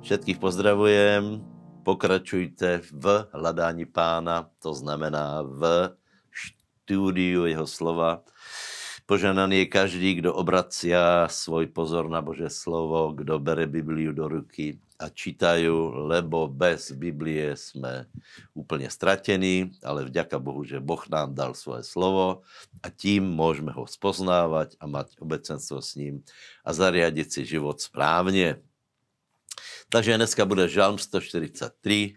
Všetkých pozdravujem. Pokračujte v hľadání pána, to znamená v štúdiu jeho slova. Poženaný je každý, kdo obracia svoj pozor na Bože slovo, kdo bere Bibliu do ruky a čítajú, lebo bez Biblie sme úplne stratení, ale vďaka Bohu, že Boh nám dal svoje slovo a tím môžeme ho spoznávať a mať obecenstvo s ním a zariadiť si život správne. Takže dneska bude Žalm 143,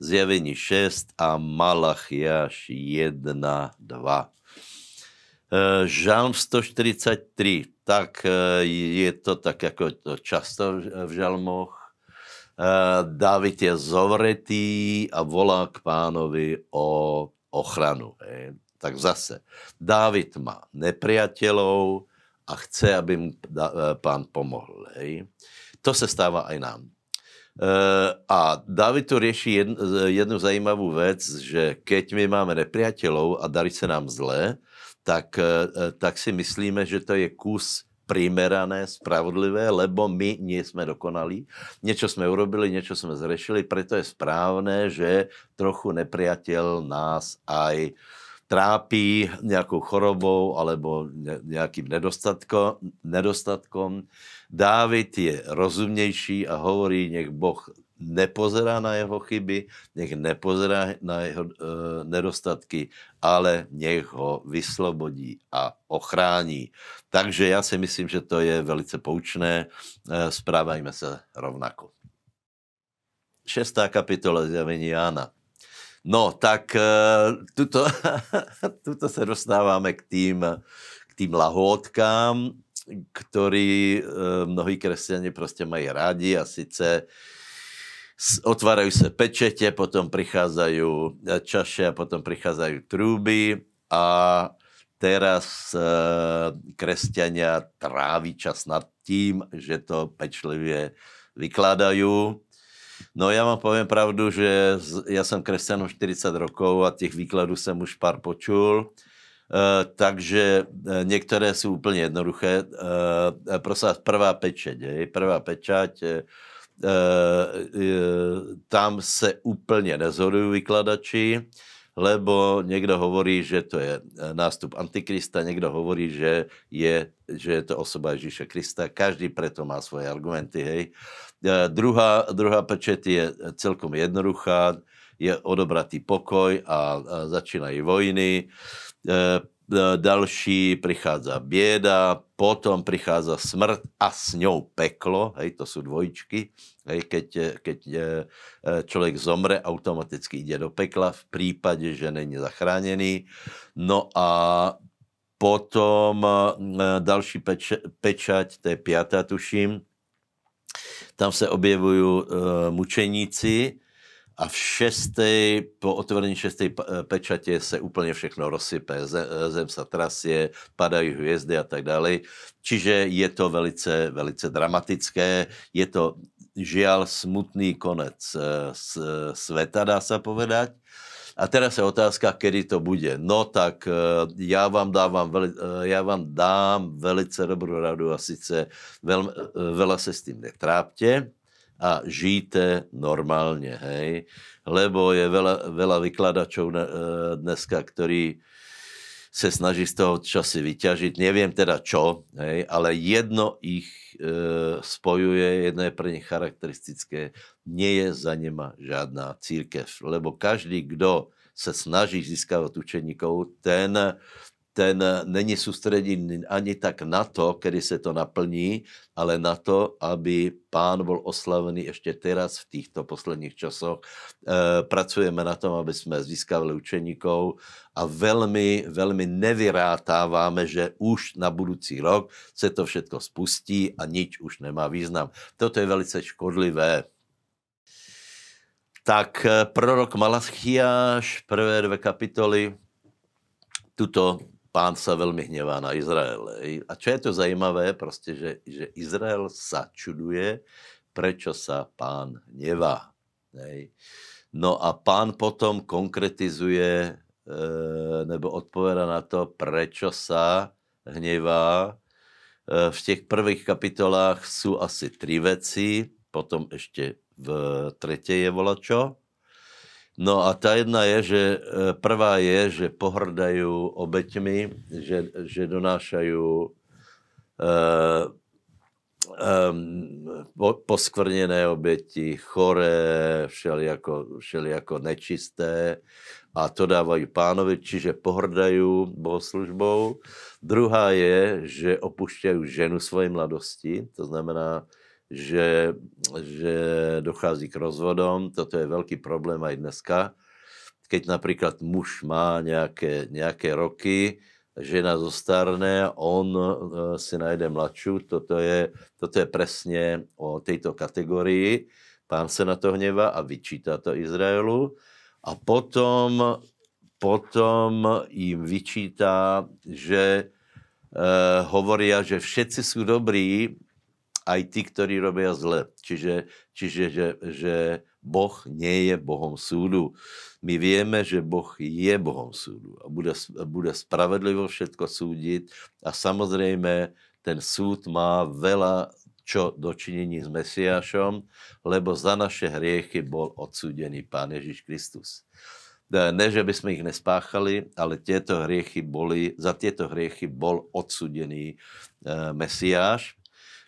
Zjavení 6 a Malachiaš 1, 2. Žalm 143, tak e, je to tak ako to často v žalmoch. E, David je zovretý a volá k pánovi o ochranu. Tak zase, David má nepriateľov a chce, aby mu e, pán pomohol. To se stává aj nám. A David tu rieši jednu, jednu zajímavú vec, že keď my máme nepriateľov a darí sa nám zle, tak, e, e, tak si myslíme, že to je kus primerané, spravodlivé, lebo my nie sme dokonalí. Niečo sme urobili, niečo sme zrešili, preto je správne, že trochu nepriateľ nás aj trápí nejakou chorobou alebo nejakým nedostatkom. nedostatkom. Dávid je rozumnejší a hovorí, nech Boh nepozerá na jeho chyby, nech nepozerá na jeho e, nedostatky, ale nech ho vyslobodí a ochrání. Takže ja si myslím, že to je velice poučné. E, správajme sa rovnako. Šestá kapitola zjavení Jána. No, tak e, tuto, tuto sa dostávame k tým, k tým lahôdkám, ktorí e, mnohí kresťania proste majú rádi a sice otvárajú sa pečete, potom prichádzajú e, čaše a potom prichádzajú trúby a teraz e, kresťania trávi čas nad tým, že to pečlivie vykladajú. No ja vám poviem pravdu, že ja som kresťanom 40 rokov a tých výkladů som už pár počul. Uh, takže uh, niektoré sú úplne jednoduché. Uh, prosím prvá pečeť. Hej. Prvá pečať Eh, tam se úplně nezhodujú vykladači, lebo někdo hovorí, že to je eh, nástup Antikrista, někdo hovorí, že je, že je to osoba Ježíše Krista. Každý preto má svoje argumenty. Hej. Eh, druhá, druhá pečet je celkom jednoduchá, je odobratý pokoj a, začínají vojny. Další prichádza bieda, potom prichádza smrt a s ňou peklo, hej, to sú dvojičky, hej, keď, keď e, človek zomre, automaticky ide do pekla v prípade, že není zachránený. No a potom e, další peč, pečať, to je piatá tuším, tam se objevujú uh, mučeníci, a v šestej, po otvorení šestej pečate se úplně všechno rozsype, zem sa trasie, padají hvězdy a tak dále. Čiže je to velice, velice dramatické, je to žiaľ smutný konec eh, sveta, dá sa povedať. A teraz je otázka, kedy to bude. No tak eh, já vám, dávam, eh, já vám dám velice dobrú radu a sice veľ, veľa se s tým netrápte, a žijte normálne, hej. Lebo je veľa, veľa vykladačov dneska, ktorí se snaží z toho časy vyťažiť. Neviem teda čo, hej, ale jedno ich e, spojuje, jedno je pre nich charakteristické. Nie je za nema žádná církev, lebo každý, kdo se snaží získavať učeníkov, ten ten není sústredený ani tak na to, kedy sa to naplní, ale na to, aby pán bol oslavený ešte teraz v týchto posledných časoch. E, pracujeme na tom, aby sme získavali učeníkov a veľmi, veľmi nevyrátávame, že už na budúci rok sa to všetko spustí a nič už nemá význam. Toto je velice škodlivé. Tak e, prorok Malachiáš, prvé dve kapitoly, tuto pán sa veľmi hnevá na Izrael. A čo je to zajímavé, proste, že, že Izrael sa čuduje, prečo sa pán hnevá. No a pán potom konkretizuje e, nebo odpoveda na to, prečo sa hnevá. E, v těch prvých kapitolách sú asi tri veci. potom ešte v tretej je volačo. No a tá jedna je, že e, prvá je, že pohrdajú obeťmi, že, že donášajú uh, um, poskvrnené obeti, choré, všelijako, všelijako nečisté a to dávajú pánovi, čiže pohrdajú bohoslužbou. Druhá je, že opúšťajú ženu svojej mladosti, to znamená, že, že dochází k rozvodom. Toto je veľký problém aj dneska. Keď napríklad muž má nejaké, nejaké roky, žena zostarne, on e, si najde mladšiu. Toto je, toto je presne o tejto kategórii. Pán sa na to hneva a vyčíta to Izraelu. A potom, potom im vyčíta, že e, hovoria, že všetci sú dobrí, aj tí, ktorí robia zle. Čiže, čiže že, že Boh nie je Bohom súdu. My vieme, že Boh je Bohom súdu a bude, bude spravedlivo všetko súdiť a samozrejme ten súd má veľa čo dočinení s Mesiášom, lebo za naše hriechy bol odsúdený Pán Ježiš Kristus. Ne, že by sme ich nespáchali, ale tieto hriechy boli, za tieto hriechy bol odsúdený e, Mesiáš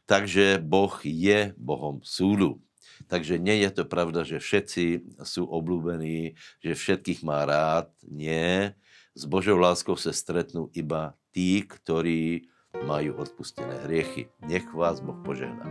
Takže Boh je Bohom súdu. Takže nie je to pravda, že všetci sú oblúbení, že všetkých má rád. Nie. S Božou láskou sa stretnú iba tí, ktorí majú odpustené hriechy. Nech vás Boh požehná.